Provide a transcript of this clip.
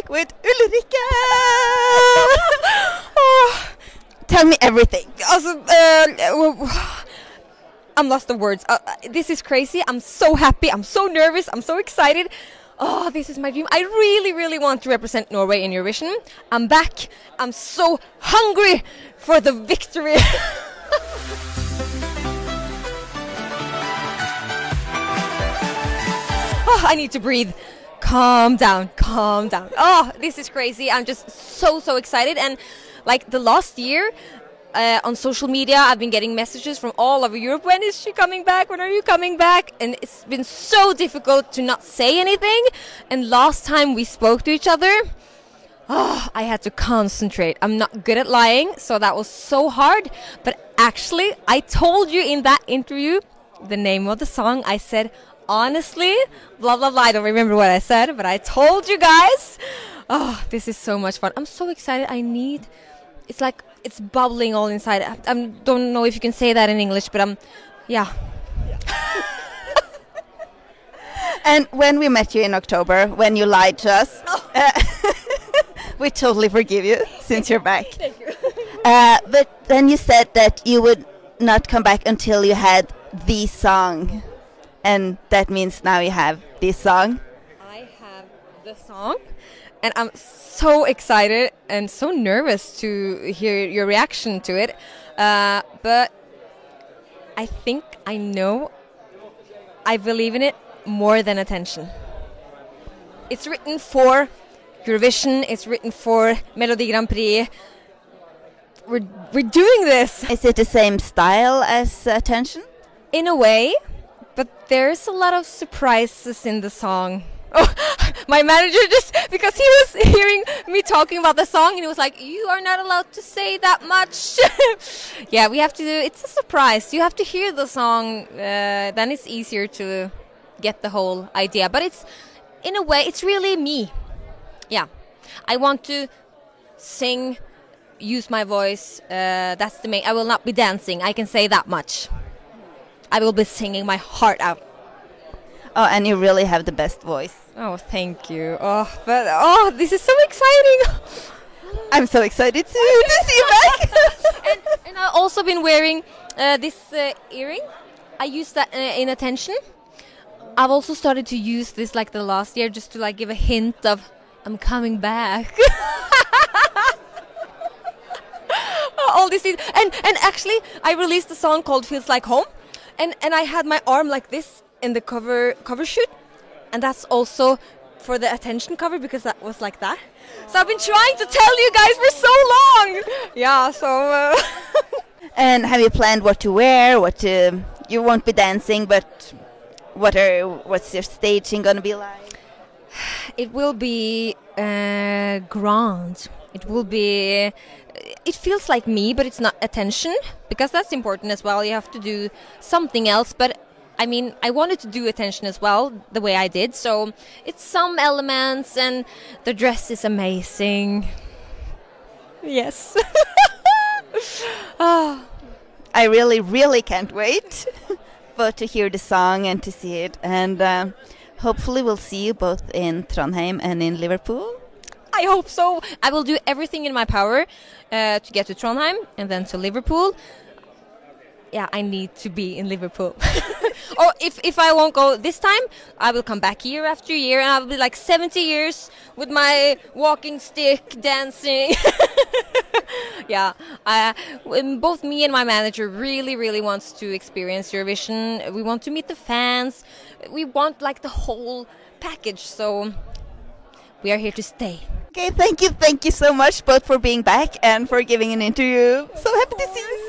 back with Ulrikke. oh, tell me everything. Also, uh, I'm lost of words. Uh, this is crazy. I'm so happy. I'm so nervous. I'm so excited. Oh, this is my dream. I really, really want to represent Norway in Eurovision. I'm back. I'm so hungry for the victory. oh, I need to breathe. Calm down, calm down. Oh, this is crazy. I'm just so, so excited. And like the last year, uh, on social media, I've been getting messages from all over Europe. When is she coming back? When are you coming back? And it's been so difficult to not say anything. And last time we spoke to each other, oh, I had to concentrate. I'm not good at lying, so that was so hard. But actually, I told you in that interview the name of the song. I said, honestly, blah, blah, blah. I don't remember what I said, but I told you guys. Oh, this is so much fun. I'm so excited. I need, it's like, it's bubbling all inside. I, I don't know if you can say that in English, but I'm, yeah. and when we met you in October, when you lied to us, oh. uh, we totally forgive you since you're back. Thank you. Uh, but then you said that you would not come back until you had the song and that means now you have this song. I have the song, and I'm so excited and so nervous to hear your reaction to it. Uh, but I think I know. I believe in it more than attention. It's written for Eurovision. It's written for Melodi Grand Prix. We're we're doing this. Is it the same style as Attention? In a way, but there's a lot of surprises in the song. Oh, my manager just because he was hearing me talking about the song and he was like, "You are not allowed to say that much." yeah, we have to. do It's a surprise. You have to hear the song. Uh, then it's easier to get the whole idea. But it's in a way, it's really me. Yeah, I want to sing, use my voice. Uh, that's the main. I will not be dancing. I can say that much. I will be singing my heart out. Oh, and you really have the best voice. Oh, thank you. Oh, but oh, this is so exciting. I'm so excited to, to see you back. and, and, I've also been wearing uh, this uh, earring. I use that uh, in attention. I've also started to use this like the last year just to like give a hint of I'm coming back. All these things. And and actually I released a song called Feels Like Home and and I had my arm like this in the cover cover shoot, and that's also for the attention cover because that was like that. So I've been trying to tell you guys for so long. Yeah. So. Uh and have you planned what to wear? What to, you won't be dancing, but what are what's your staging gonna be like? It will be uh, grand. It will be it feels like me, but it's not attention because that's important as well. You have to do something else, but I mean, I wanted to do attention as well, the way I did. So it's some elements, and the dress is amazing. Yes. oh. I really, really can't wait but to hear the song and to see it. And uh, hopefully, we'll see you both in Trondheim and in Liverpool. I hope so. I will do everything in my power uh, to get to Trondheim and then to Liverpool. Yeah, I need to be in Liverpool. or if, if I won't go this time, I will come back year after year and I will be like 70 years with my walking stick dancing. yeah, uh, both me and my manager really, really wants to experience Eurovision. We want to meet the fans. We want like the whole package. So we are here to stay. Okay, thank you, thank you so much both for being back and for giving an interview. So happy to see you.